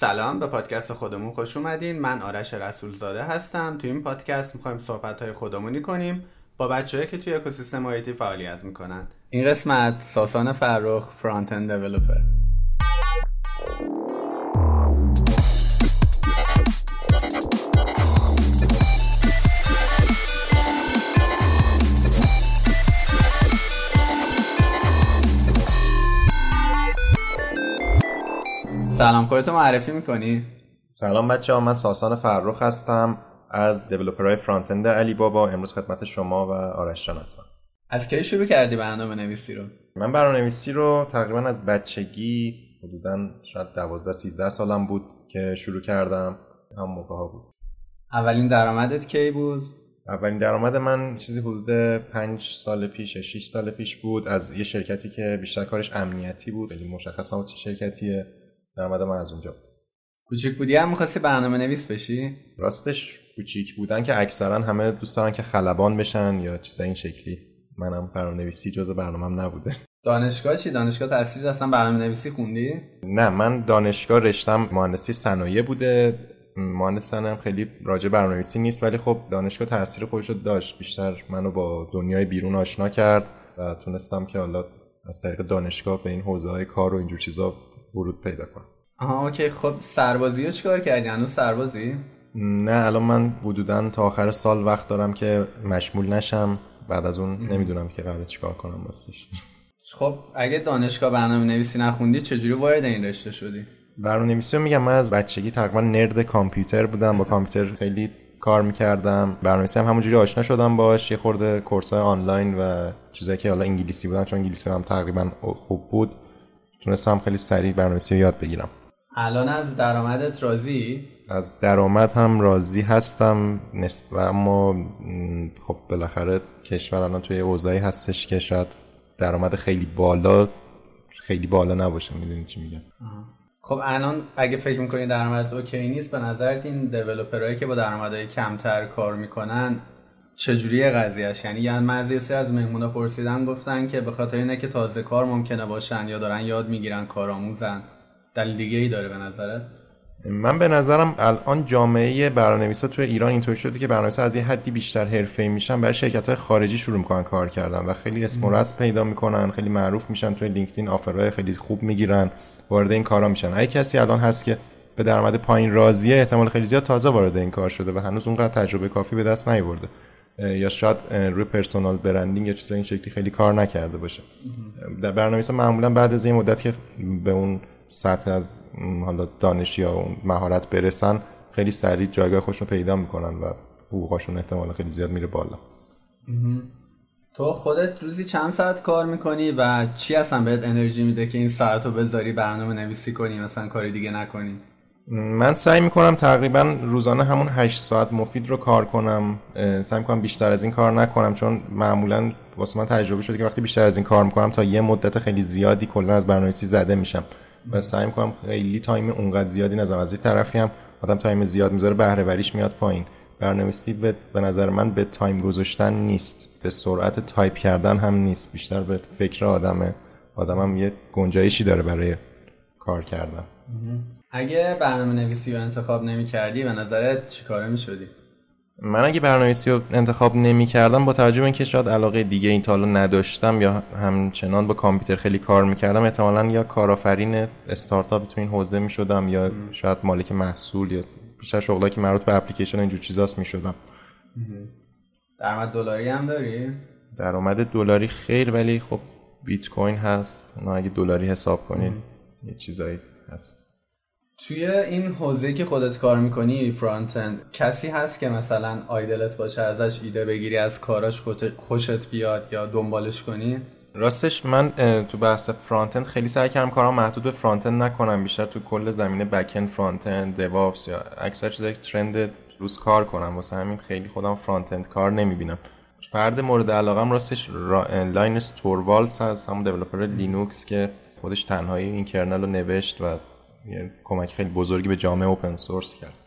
سلام به پادکست خودمون خوش اومدین. من آرش رسولزاده هستم. تو این پادکست می‌خوایم صحبت های خودمونی کنیم. با بچه‌ای که توی اکوسیستم آیتی فعالیت می‌کنن. این قسمت ساسان فرخ فرانت اند سلام خودتو معرفی می‌کنی؟ سلام بچه ها من ساسان فرخ هستم. از دیولوپرهای فرانت اند علی بابا امروز خدمت شما و آرش جان هستم. از کی شروع کردی برنامه نویسی رو؟ من برنامه نویسی رو تقریبا از بچگی حدودا شاید 12 13 سالم بود که شروع کردم. هم موقع ها بود. اولین درآمدت کی بود؟ اولین درآمد من چیزی حدود 5 سال پیش 6 سال پیش بود. از یه شرکتی که بیشتر کارش امنیتی بود. خیلی مشخص چه شرکتیه. درآمد من از اونجا بود. کوچیک بودی؟ هم می‌خواستی برنامه نویس بشی؟ راستش کوچیک بودن که اکثرا همه دوست دارن که خلبان بشن یا چیزای این شکلی. منم برنامه نویسی جزء برنامه‌ام نبوده. دانشگاه چی؟ دانشگاه تاثیر اصلا برنامه نویسی خوندی؟ نه من دانشگاه رشتم مهندسی صنایع بوده. مهندس هم خیلی راجع برنامه‌نویسی نیست ولی خب دانشگاه تاثیر خودش داشت. بیشتر منو با دنیای بیرون آشنا کرد و تونستم که حالا از طریق دانشگاه به این حوزه های کار و اینجور چیزا ورود پیدا کنم. آها اوکی. خب سربازی رو چیکار کردی؟ هنوز سربازی؟ نه الان من حدودا تا آخر سال وقت دارم که مشمول نشم. بعد از اون نمی‌دونم که قراره چیکار کنم واسش خب اگه دانشگاه برنامه نویسی نخوندی چجوری وارد این رشته شدی؟ برنامه نویسی رو میگم من از بچگی تقریبا نرد کامپیوتر بودم. با کامپیوتر خیلی کار می‌کردم. برنامه‌نویسی هم همونجوری آشنا شدم باش. یه خورده کورسای آنلاین و چیزایی که حالا انگلیسی بودن چون انگلیسی هم تقریبا خوب بود. تونستم خیلی سریع برنامه‌نویسی رو یاد بگیرم. الان از درآمدت راضی؟ از درآمد هم راضی هستم نسبت اما خب بالاخره کشور الان توی اوضاعی هستش که شاید درآمد خیلی بالا خیلی بالا نباشه می‌دونی چی میگم؟ خب الان اگه فکر می‌کنی درآمد اوکی نیست به نظرت این دیولپرهایی که با درآمدهای کمتر کار می‌کنن چجوری قضیهش یعنی یعنی از یه از مهمونا پرسیدم گفتن که به خاطر اینه که تازه کار ممکنه باشن یا دارن یاد می‌گیرن کارآموزن. دلیل دیگه ای داره به نظرت؟ من به نظرم الان جامعه برنامه‌نویسا تو ایران اینطوری شده که برنامه‌نویسا از یه حدی بیشتر حرفه‌ای میشن برای شرکت‌های خارجی شروع می‌کنن کار کردن و خیلی اسم و پیدا می‌کنن خیلی معروف میشن توی لینکدین آفرهای خیلی خوب می‌گیرن وارد این کارا میشن. اگه کسی الان هست که به درآمد پایین راضیه احتمال خیلی زیاد تازه وارد این کار شده و هنوز اونقدر تجربه کافی به دست نیاورده یا شاید روی پرسونال برندینگ یا چیزای این شکلی خیلی کار نکرده باشه. در برنامه‌نویسا معمولا بعد از این مدت که به اون سطح از حالا دانش یا مهارت برسن خیلی سریع جایگاه خودشون پیدا می‌کنن و حقوقشون احتمال خیلی زیاد میره بالا. تو خودت روزی چند ساعت کار می‌کنی و چی اصلا بهت انرژی میده که این ساعت رو بذاری برنامه نویسی کنی مثلا کاری دیگه نکنی؟ من سعی می‌کنم تقریبا روزانه همون 8 ساعت مفید رو کار کنم. سعی می‌کنم بیشتر از این کار نکنم چون معمولا واسه من تجربه شده که وقتی بیشتر از این کار می‌کنم تا یه مدت خیلی زیادی کلا از برنامه‌نویسی زده میشم. و سعی می‌کنم خیلی time اونقدر زیادی نذارم. از این طرفی هم آدم time زیاد می‌ذاره بهره وریش میاد پایین. برنامه‌نویسی به, به نظر من به time گذاشتن نیست. به سرعت تایپ کردن هم نیست. بیشتر به فکر آدمه. آدمم یه گنجایشی داره برای کار کردن. اگه برنامه نویسی رو انتخاب نمی کردی به نظرت چی کاره می شدی؟ من اگه برنامه‌نویسی رو انتخاب نمی کردم با توجه به اینکه شاید علاقه دیگه‌ای تا الان نداشتم یا همچنان با کامپیوتر خیلی کار می‌کردم احتمالا یا کارآفرین استارتاپ تو این حوزه می شدم یا شاید مالک محصول یا بیشتر شغلایی که مربوط به اپلیکیشن اینجور چیزاست می شدم درآمد دلاری هم داری؟ درآمد دلاری خیر ولی خب بیت کوین هست. نه اگه دلاری حساب کنید یه چیزایی. هست. توی این حوزه که خودت کار می‌کنی frontend کسی هست که مثلا idol ت باشه ازش ایده بگیری از کاراش خوشت بیاد یا دنبالش کنی؟ راستش من تو بحث frontend خیلی سعی کردم کارم محدود به frontend نکنم. بیشتر تو کل زمینه backend frontend DevOps یا اکثر چیزایی که trend روز کار کنم. واسه همین خیلی خودم frontend کار نمی‌بینم. فرد مورد علاقم راستش را... Linus Torvalds هست همون developer لینوکس که خودش تنهایی این kernel رو نوشت و یه کمک خیلی بزرگی به جامعه open source کرد.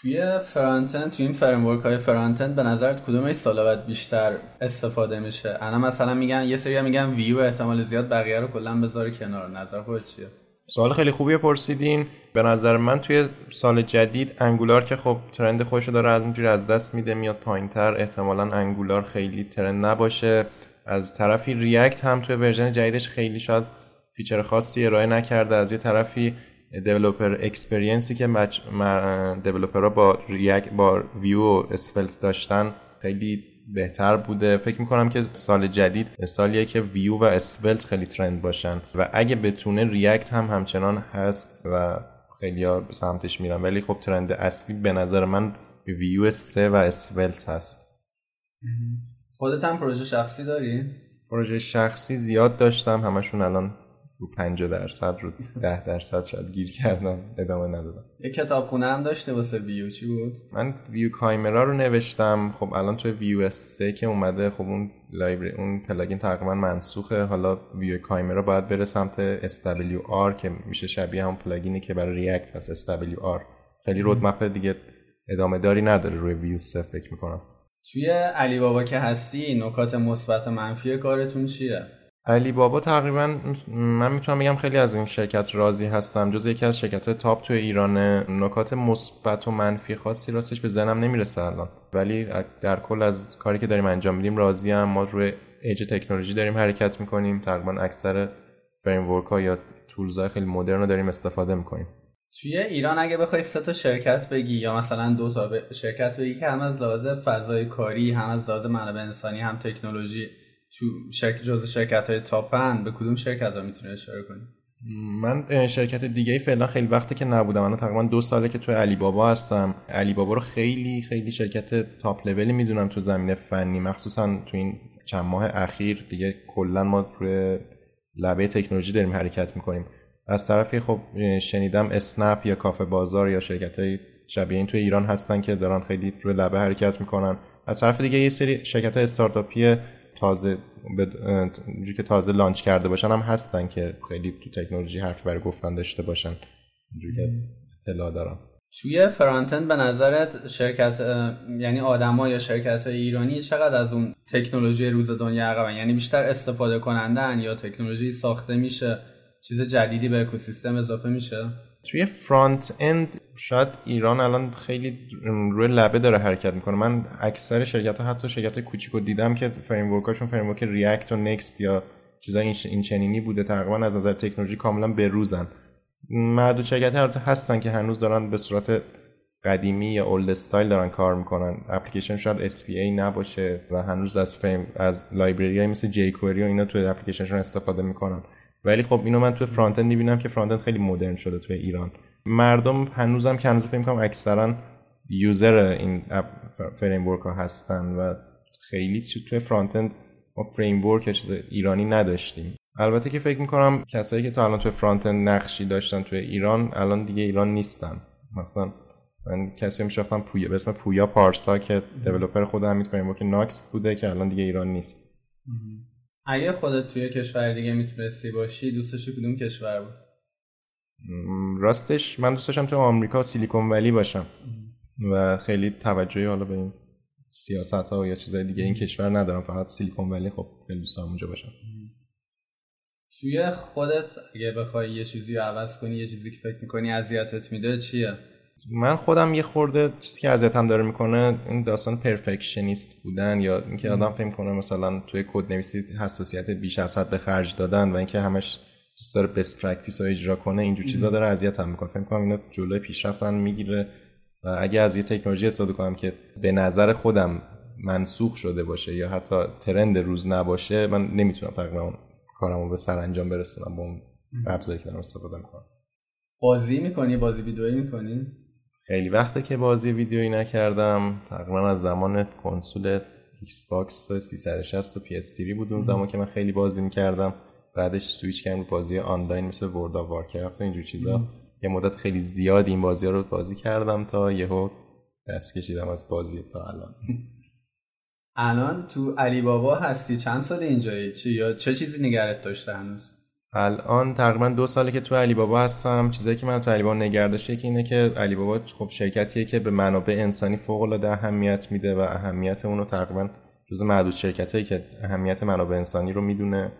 توی frontend توی این فریم های frontend به نظرت کدومش حالا بیشتر استفاده میشه؟ الان مثلا میگن یه سری میگن ویو احتمال زیاد بقیه رو کلا بذاره کنار. نظر خودت چیه؟ سوال خیلی خوبی پرسیدین. به نظر من توی سال جدید Angular که خب trend خوش داره از اینجوری از دست میده میاد پایینتر احتمالا Angular خیلی trend نباشه. از طرفی React هم توی version جدیدش خیلی شاید feature خاصی ارائه نکرده. از یه طرفی developer experience ی که developer ها با React با Vue و Svelte داشتن خیلی بهتر بوده. فکر می‌کنم که سال جدید سالیه که Vue و Svelte خیلی trend باشن و اگه بتونه React هم همچنان هست و خیلی ها سمتش میرن. ولی خب trend اصلی به نظر من Vue 3 و Svelte هست. خودت هم پروژه شخصی داری؟ پروژه شخصی زیاد داشتم. همشون الان رو 50 درصد رو 10 درصد شاید گیر کردم ادامه ندادم. یه کتابخونه هم داشته واسه ویو چی بود؟ من Vue Chimera رو نوشتم. خب الان تو ویو 3 که اومده خب اون library اون plugin تقریبا منسوخه. حالا Vue Chimera باید بره سمت SWR که میشه شبیه هم plugin ی که برای React هست SWR خیلی رودمپ دیگه ادامه داری نداره روی ویو 3 فکر می‌کنم. توی علی بابا که هستی نکات مثبت منفی کارتون چیه؟ علی بابا تقریبا من می‌تونم بگم خیلی از این شرکت راضی هستم. جز یکی از شرکت های تاپ توی ایران نکات مثبت و منفی خاصی راستش به ذهنم نمی‌رسه الان. ولی در کل از کاری که داریم انجام میدیم راضی هم ما روی ایج تکنولوژی داریم حرکت می‌کنیم. تقریبا اکثر فریم ها یا تولز های خیلی مدرن رو داریم استفاده می‌کنیم. توی ایران اگه بخوای سه تا شرکت بگی یا مثلا دو تا شرکت بگی که هم از لحاظ فضای کاری هم از لحاظ منابع انسانی هم تکنولوژی تو شرکت جز شرکت های تاپن به کدوم شرکت ها می‌تونه اشاره کنی؟ من شرکت دیگه ای فعلا خیلی وقته که نبودم. من تقریبا دو ساله که تو علی بابا هستم. علی بابا رو خیلی خیلی شرکت تاپ لولی می‌دونم تو زمینه فنی. مخصوصا تو این چند ماه اخیر دیگه کلا ما روی لبه تکنولوژی داریم حرکت می‌کنیم. از طرفی خب شنیدم اسنپ یا کافه بازار یا شرکت های شبیه این تو ایران هستن که دارن خیلی روی لبه حرکت می‌کنن. از طرف دیگه یه سری شرکت های استارتاپی تازه اونجوری که تازه لانچ کرده باشن هم هستن که خیلی تو تکنولوژی حرف برای گفتن داشته باشن. اونجوری که اطلاع دارم. توی فرانتن به نظرت شرکت یعنی آدما یا شرکت ایرانی چقدر از اون تکنولوژی روز دنیا عقبن؟ یعنی بیشتر استفاده کنندن یا تکنولوژی ساخته میشه؟ چیز جدیدی به اکوسیستم اضافه میشه؟ توی front-end شاید ایران الان خیلی روی لبه داره حرکت می‌کنه. من اکثر شرکت ها حتی شرکت کوچیک رو دیدم که framework اشون framework React و Next یا چیزای این چنینی بوده. تقریبا از نظر تکنولوژی کاملا بروزن معدود شرکت هستن که هنوز دارن به صورت قدیمی یا old style دارن کار می‌کنن. اپلیکیشن شاید SPA نباشه و هنوز از فریم از library مثل جی و اینا توی اپلیکیشنشون استفاده می‌کنن. ولی خب اینو من تو front-end می‌بینم که front-end خیلی مدرن شده توی ایران. مردم هنوزم که هنوز فکر کنم اکثرا user این framework ها هستن و خیلی توی front-end ما framework چیز ایرانی نداشتیم. البته که فکر می‌کنم کسایی که تا الان توی front-end نقشی داشتن توی ایران الان دیگه ایران نیستن. مثلا من کسی میشناختم پویا به اسم پویا پارسا که developer خود همین framework Nuxt بوده که الان دیگه ایران نیست. اگه خودت توی کشور دیگه می‌تونستی باشی دوستش کدوم کشور بود؟ راستش من دوست داشتم تو آمریکا سیلیکون ولی باشم. و خیلی توجهی حالا به این سیاست ها یا چیزای دیگه این کشور ندارم. فقط سیلیکون ولی خب خیلی دوست اونجا باشم. توی خودت اگه بخوای یه چیزی رو عوض کنی یه چیزی که فکر می‌کنی اذیتت میده چیه؟ من خودم یه خورده چیزی که اذیتم داره می‌کنه این داستان پرفکشنیست بودن یا اینکه آدم فکر کنه مثلا توی کد نویسی حساسیت بیش از حد به خرج دادن و اینکه همش دوست داره best practice رو اجرا کنه اینجور چیزا داره اذیت هم می‌کنه. فکر کنم اینا جلوی پیشرفتن می‌گیره و اگه از یه تکنولوژی استفاده کنم که به نظر خودم منسوخ شده باشه یا حتی trend روز نباشه من نمی‌تونم تقریبا کارمو به سرانجام برسونم با اون ابزاری که دارم استفاده می‌کنم. بازی می‌کنی؟ بازی ویدئویی می‌کنی؟ خیلی وقته که بازی ویدیویی نکردم. تقریبا از زمان کنسول Xbox 360 و PS3 بود اون زمان که من خیلی بازی می‌کردم. بعدش سویچ کردم بازی آنلاین مثل World of Warcraft و اینجور چیزا. یه مدت خیلی زیاد این بازی رو بازی کردم تا یهو دست کشیدم از بازی تا الان. الان تو علی بابا هستی؟ چند سال اینجایی؟ چی یا چه چیزی نگهت داشته هنوز؟ الان تقریبا دو ساله که تو علی بابا هستم. چیزایی که من تو علی بابا نگه داشته که اینه که علی بابا خب شرکتیه که به منابع انسانی فوق العاده اهمیت میده و اهمیت اون رو تقریبا جز معدود شرکتایی که اهمیت منابع انسانی رو می‌دونه.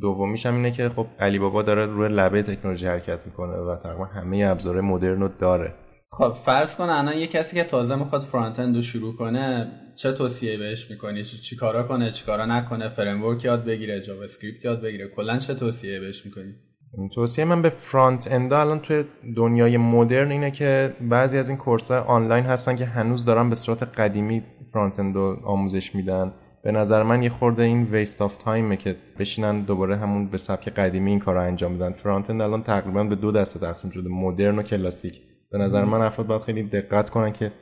دومیش هم اینه که خب علی بابا داره روی لبه تکنولوژی حرکت می‌کنه و تقریبا همه ابزار مدرن رو داره. خب فرض کن الان یه کسی که تازه می‌خواد front-end رو شروع کنه چه توصیه بهش می‌کنی؟ چیکارا کنه چیکارا نکنه؟ فریم یاد بگیره JavaScript یاد بگیره. کلا چه توصیه بهش می‌کنی؟ توصیه من به front-end الان توی دنیای مدرن اینه که بعضی از این course آنلاین هستن که هنوز دارن به صورت قدیمی front-end آموزش میدن. به نظر من یه خورده این waste of time ه که بشینن دوباره همون به سبک قدیمی این کار رو انجام بدن. front-end الان تقریبا به دو دسته تقسیم شده. مدرن و کلاسیک. به نظر من افراد باید خیلی دقت کنن که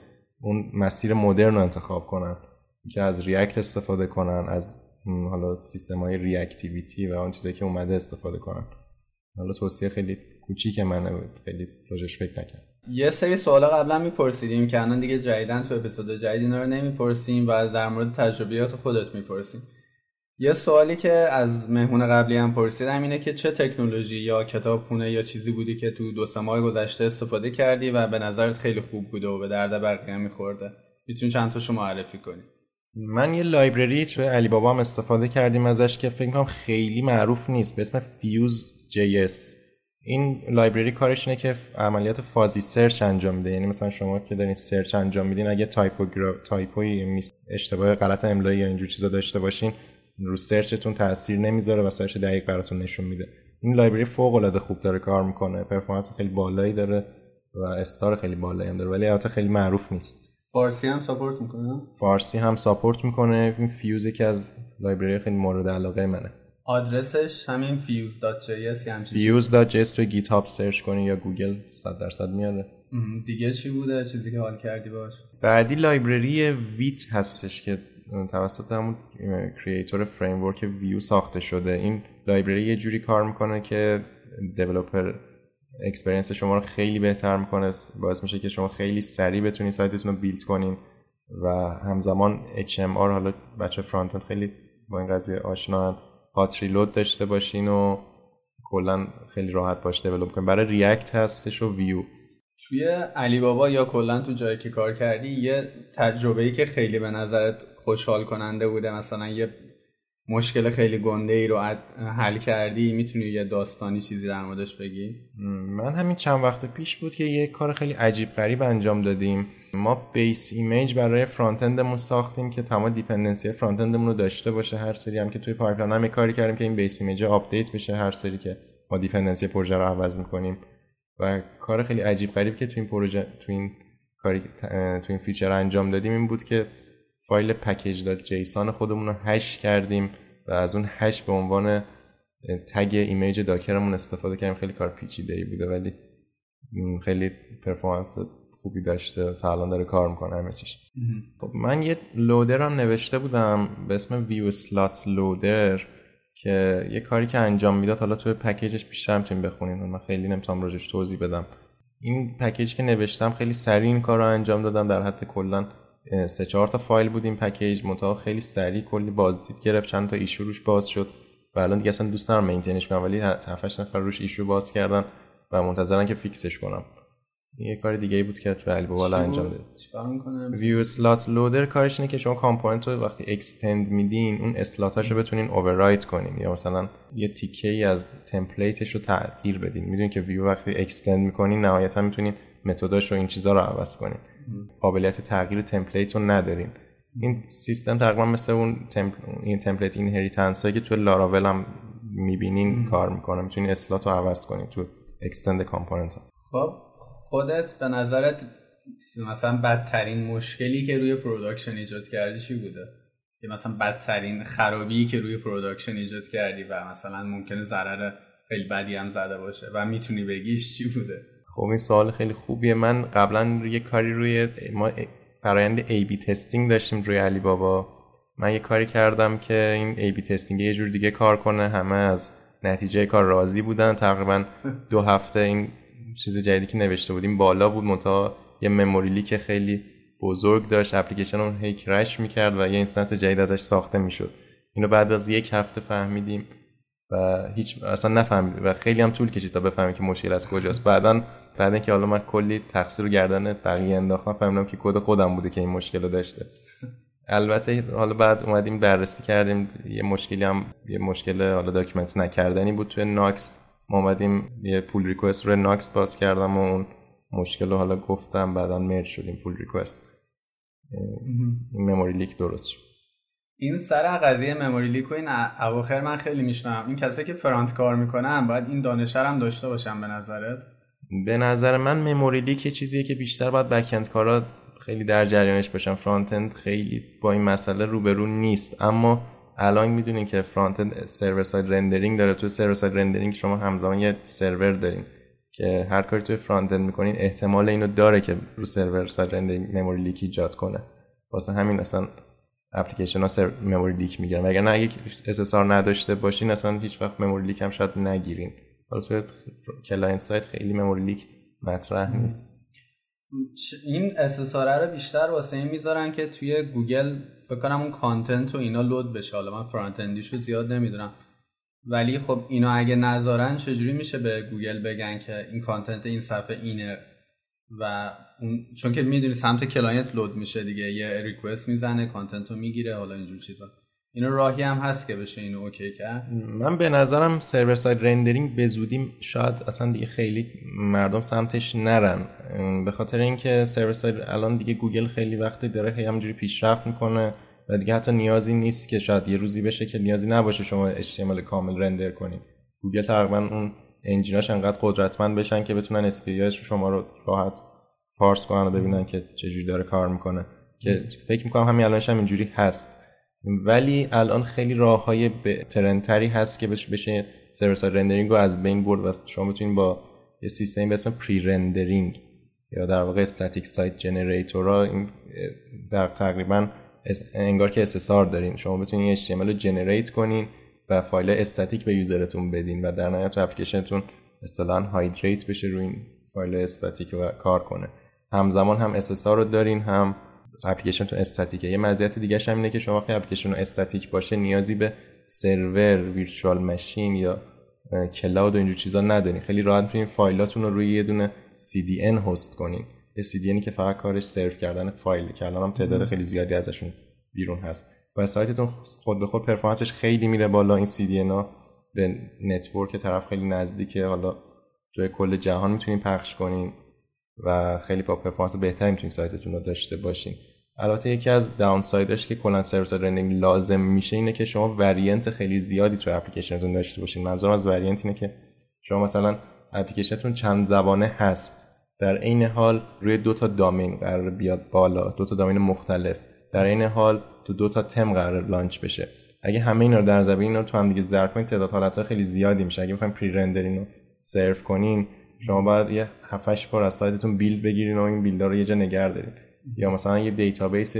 اون مسیر مدرن رو انتخاب کنن که از React استفاده کنن از حالا سیستم های reactivity و اون چیزایی که اومده استفاده کنن. حالا توصیه خیلی کوچیک منه خیلی راجبش فکر نکرد. یه سری سوالا قبلا میپرسیدیم که الان دیگه جدیدن تو اپیزود جدید اینا رو نمی‌پرسیم و در مورد تجربیات خودت می‌پرسیم یه سوالی که از مهمون قبلی هم پرسیدم اینه که چه تکنولوژی یا کتابخونه یا چیزی بودی که تو دو سه ماه گذشته استفاده کردی و به نظرت خیلی خوب بوده و به درد بقیه میخورده؟ می‌تونی چند تاشو معرفی کنی؟ من یه library تو علی بابا هم استفاده کردیم ازش که فکر کنم خیلی معروف نیست به اسم Fuse.js این library کارش اینه که عملیات fuzzy search انجام میده یعنی مثلا شما که دارین search انجام میدین اگه typo گرا typo ی اشتباه غلط املایی یا اینجور چیزا داشته باشین رو search تون تاثیر نمی‌ذاره و search دقیق براتون نشون میده. این library فوق العاده خوب داره کار می‌کنه. performance خیلی بالایی داره و star خیلی بالایی هم داره ولی البته خیلی معروف نیست. فارسی هم support می‌کنه؟ فارسی هم support می‌کنه. این Fuse که از library خیلی مورد علاقه منه. آدرسش همین fuse.js fuse.js توی GitHub search کنی یا گوگل 100 درصد میاره. دیگه چی بوده؟ چیزی که حال کردی باهاش. بعدی library Vite هستش که توسط همون creator framework Vue ساخته شده. این library یه جوری کار می‌کنه که developer experience شما رو خیلی بهتر می‌کنه. باعث میشه که شما خیلی سریع بتونید سایتتون رو build کنین و همزمان HMR حالا بچه فرانت خیلی با این قضیه آشنا هات ریلود داشته باشین و کلا خیلی راحت باش دیولپ کنین. برای ریاکت هستش و ویو توی علی بابا یا کلا تو جایی که کار کردی یه تجربه ای که خیلی به نظرت خوشحال کننده بوده. مثلا یه مشکل خیلی گنده ای رو حل کردی می‌تونی یه داستانی چیزی در موردش بگی؟ من همین چند وقت پیش بود که یه کار خیلی عجیب غریب انجام دادیم. ما base image برای front-end مون ساختیم که تمام dependency front-end مون رو داشته باشه. هر سری هم که توی pipeline هم کاری کردیم که این base image update بشه هر سری که ما dependency پروژه رو عوض می‌کنیم. و کار خیلی عجیب غریب که تو این پروژه تو این کاری تو این feature انجام دادیم این بود که فایل package dot json خودمون رو hash کردیم و از اون hash به عنوان tag image Docker مون استفاده کردیم. خیلی کار پیچیده ای بوده ولی خیلی performance خوبی داشته تا الان داره کار می‌کنه همه چیش. خب من یه loader هم نوشته بودم به اسم Vue slot loader که یه کاری که انجام می‌داد حالا توی package ش بیشتر می‌تونیم بخونیم من خیلی نمی‌تونم راجبش توضیح بدم. این package که نوشتم خیلی سریع این کار رو انجام دادم در حد کلا سه چهار تا فایل بود این package. منتها خیلی سریع کلی بازدید گرفت. چند تا issue روش باز شد. و الان دیگه اصلا دوست دارم maintain ش کنم ولی 7 نفر روش issue باز کردن و منتظرن که fix ش کنم. یه کار دیگه ای بود که تو علی بابا انجام داد. چیکار می‌کنه؟ ویو slot loader کارش اینه که شما component رو وقتی extend میدین اون slot اشو بتونین override کنین. یا مثلا یه تیکه ای از template ش رو تغییر بدین. می‌دونین که ویو وقتی extend می‌کنین نهایتا می‌تونین method اش و این چیزا رو عوض کنین. قابلیت تغییر template رو ندارین این سیستم تقریبا مثل اون این template inheritance هایی که تو لاراول هم می‌بینین کار می‌کنه. می‌تونین slot رو عوض کنین تو extend component ها. خب خودت به نظرت مثلا بدترین مشکلی که روی production ایجاد کردی چی بوده؟ که مثلا بدترین خرابی که روی production ایجاد کردی و مثلا ممکنه ضرر خیلی بدی هم زده باشه و می‌تونی بگیش چی بوده؟ خب این سوال خیلی خوبیه. من قبلا یه کاری روی ما فرایند A/B testing داشتیم روی علی بابا من یه کاری کردم که این A/B testing یه جور دیگه کار کنه. همه از نتیجه کار راضی بودن. تقریبا دو هفته این چیز جدیدی که نوشته بودیم بالا بود. منتها یه memory که خیلی بزرگ داشت. اپلیکیشن اون هی crash می‌کرد و یه instance جدید ازش ساخته می‌شد. اینو بعد از یک هفته فهمیدیم و هیچ اصلا نفهمیدیم و خیلی هم طول کشید تا بفهمیم که مشکل از کجاست. بعدا بعد اینکه حالا من کلی تقصیر رو گردن بقیه انداختم فهمیدم که کد خودم بوده که این مشکل رو داشته. البته حالا بعد اومدیم بررسی کردیم یه مشکلی هم یه مشکل حالا document نکردنی بود توی ناکس ما اومدیم یه pull request رو ناکس باز کردم و اون مشکل رو حالا گفتم بعدا merge شدیم pull request. این memory leak درست شد. این سر قضیه memory leak و این اواخر من خیلی میشنم این کسایی که front کار می‌کنن باید این دانش هم داشته باشن به نظرت؟ به نظر من memory leak چیزیه که بیشتر باید backend کارا خیلی در جریانش باشن. frontend خیلی با این مسئله روبرو نیست. اما الان می‌دونین که frontend server side rendering داره. تو server side rendering شما همزمان یه سرور دارین که هر کاری توی frontend می‌کنین احتمال اینو داره که رو server side rendering memory leak ایجاد کنه. واسه همین اصلا اپلیکیشن ها سر memory leak می‌گیرن. وگرنه نه اگه SSR نداشته باشین اصلا هیچ وقت memory leak هم شاید نگیرین. حالا توی client side خیلی memory leak مطرح نیست. این SSR رو بیشتر واسه این می‌ذارن که توی گوگل فکر کنم اون content و اینا load بشه. حالا من front رو زیاد نمی‌دونم. ولی خب اینا اگه نذارن چجوری میشه به گوگل بگن که این content این صفحه اینه و اون چون که می‌دونی سمت client load میشه دیگه. یه request می‌زنه content رو می‌گیره حالا اینجور چیزا. اینو راهی هم هست که بشه اینو OK کرد؟ من به نظرم server side rendering به زودی شاید اصلا دیگه خیلی مردم سمتش نرن. به خاطر اینکه server side الان دیگه گوگل خیلی وقتی داره خیلی همجوری پیشرفت می‌کنه و دیگه حتی نیازی نیست که شاید یه روزی بشه که نیازی نباشه شما HTML کامل render کنید. گوگل تقریبا اون engine اش انقدر قدرتمند بشن که بتونن SPA شما رو راحت parse کنن و ببینن که چجوری داره کار می‌کنه. که فکر می‌کنم همین الانش هم اینجوری هست. ولی الان خیلی راه های ترنتری هست که بشه server rendering رو از بین برد و شما بتونین با یه سیستمی به اسم pre-rendering یا در واقع static site generator این در تقریبا انگار که SSR دارین. شما بتونین HTML رو generate کنین و فایل استاتیک به user تون بدین و در نهایت اپلیکیشنتون اصطلاحا hydrate بشه روی این فایل استاتیک و کار کنه. همزمان هم SSR رو دارین هم اپلیکیشنتون استاتیکه. یه مزیت دیگه هم اینه که شما وقتی اپلیکیشن استاتیک باشه نیازی به سرور virtual machine یا cloud و اینجور چیزا ندارین. خیلی راحت می‌تونین فایلاتون رو روی یه دونه CDN host کنین. یه CDN که فقط کارش سرو کردن فایل که الان هم تعداد خیلی زیادی ازشون بیرون هست. و سایتتون خود به خود performance ش خیلی میره بالا. این CDN ها به network طرف خیلی نزدیکه. حالا توی کل جهان می‌تونین پخش کنین. و خیلی با performance بهتری می‌تونین سایتتون رو داشته باشین. البته یکی از downside ش که کلا server side rendering لازم میشه اینه که شما variant خیلی زیادی تو اپلیکیشنتون داشته باشین. منظورم از variant اینه که شما مثلا اپلیکیشنتون چند زبانه هست. در عین حال روی دو تا domain قرار بیاد بالا دو تا domain مختلف. در عین حال تو دو تا تم قرار launch بشه. اگه همه اینا رو در زبان رو تو هم دیگه ضرب کنید تعداد حالت‌ها خیلی زیادی میشه. اگه بخواید pre-rendering رو سرو کنین شما باید یه 7 بار از سایتتون build بگیرین و این build رو یه جا نگه دارین. یا مثلا یه database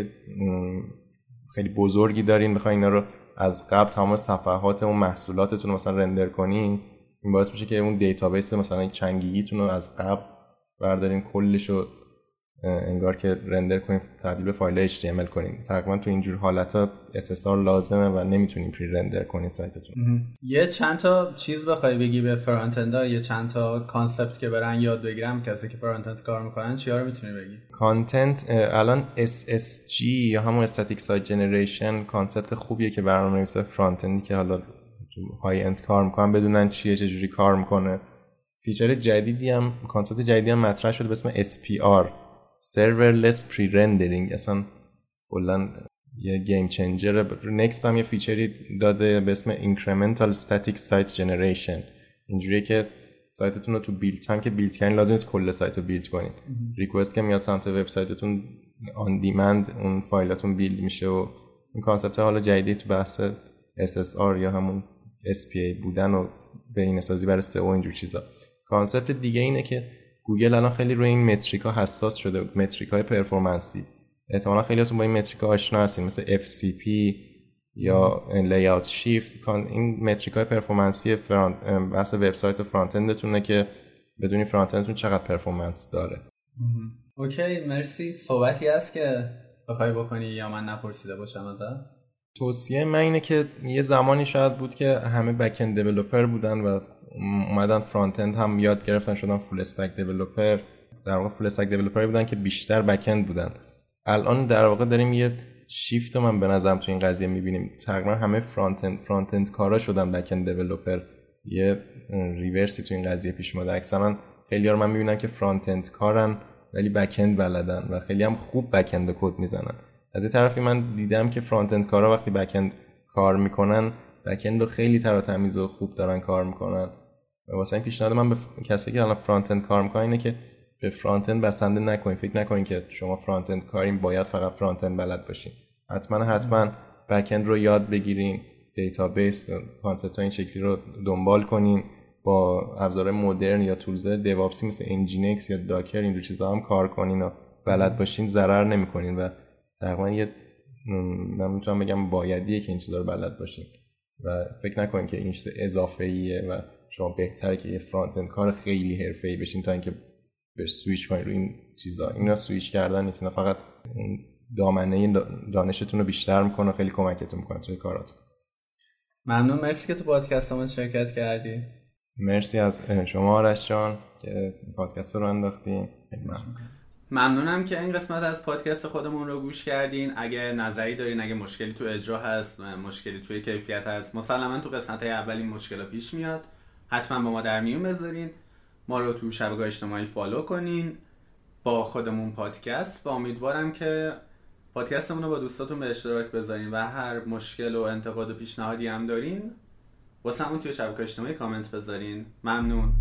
خیلی بزرگی دارین بخواین اینا رو از قبل تمام صفحات اون محصولاتتون رو مثلا render کنین این باعث میشه که اون database مثلا چند گیگیتون رو از قبل بردارین کلش رو انگار که render کنیم تبدیل به فایل HTML کنیم. تقریبا تو اینجور حالت SSR لازمه و نمی‌تونیم pre-render کنیم سایتتون. یه چند تا چیز بخوای بگی به front یه چند تا concept که برن یاد بگیرم کسی که front کار می‌کنن چیا رو می‌تونی بگی؟ content الان SSG یا همون static site generation concept خوبیه که برنامه‌نویس front که حالا high-end کار می‌کنن بدونن چیه چجوری کار می‌کنه. feature جدیدی هم concept جدیدی هم مطرح شده به اسم SPR serverless pre-rendering. اصلا کلا یه game changer Next هم یه feature ی داده به اسم incremental static site generation. اینجوریه که سایتتون رو تو build هم که build کردین لازم نیست کل سایت رو build کنین. request که میاد سمت وبسایتتون on demand اون فایلاتون build میشه و این concept حالا جدیدی تو بحث SSR یا همون SPA بودن و بهینه سازی برای SEO اینجور چیزا. concept دیگه اینه که گوگل الان خیلی روی این metric ها حساس شده metric های performance ی. احتمالا خیلیاتون با این metric ها آشنا هستین مثل FCP یا layout shift این metric های performance ی front بحث وبسایت front-end تونه که بدونی front-end تون چقدر performance داره. okay مرسی. صحبتی هست که بخوای بکنی یا من نپرسیده باشم ازت؟ توصیه من اینه که یه زمانی شاید بود که همه back-end developer بودن و اومدن front-end هم یاد گرفتن شدن full stack developer در واقع full stack developer بودن که بیشتر back-end بودن. الان در واقع داریم یه شیفت رو من به نظرم تو این قضیه می‌بینیم. تقریبا همه front-end front-end کارا شدن back-end developer یه reverse ی تو این قضیه پیش اومده. اکثرا خیلی ها من می‌بینم که front-end کارن ولی back-end بلدن و خیلی هم خوب back-end کد می‌زنن. از این طرفی من دیدم که front-end کارا وقتی back-end کار می‌کنن back رو خیلی تر تمیز و خوب دارن کار می‌کنن. و واسه این پیشنهاد من به کسی که الان front-end کار می‌کنن اینه که به front-end بسنده نکنین فکر نکنین که شما front-end کارین باید فقط front-end بلد باشین. حتما حتما back-end رو یاد بگیرین database concept این شکلی رو دنبال کنین. با ابزار مدرن یا tools DevOps ی مثل Nginx یا Docker اینجور چیزا هم کار کنین و بلد باشین ضرر نمی‌کنین. و تقریبا یه من می‌تونم بگم بایدیه که این چیزا رو بلد باشین. و فکر نکنین که این چیز اضافه ایه و شما بهتره که یه front-end کار خیلی حرفه‌ای بشین تا اینکه به سویچ کنین رو این چیزا. اینا سویچ کردن نیست اینا فقط دامنه دانشتون رو بیشتر می‌کنه و خیلی کمکتون می‌کنه توی کاراتون. ممنون. مرسی که تو پادکست همون شرکت کردی. مرسی از شما آرش جان که پادکست رو انداختیم ممنون. ممنونم که این قسمت از پادکست خودمون رو گوش کردین. اگه نظری دارین اگه مشکلی تو اجرا هست مشکلی توی کیفیت هست مسلما تو قسمت های اول مشکل پیش میاد. حتما با ما در میون بذارین. ما رو تو شبکه اجتماعی فالو کنین. با خودمون پادکست و امیدوارم که پادکستمون رو با دوستاتون به اشتراک بذارین و هر مشکل و انتقاد و پیشنهادی هم دارین واسه همون توی شبکه اجتماعی کامنت بذارین. ممنون.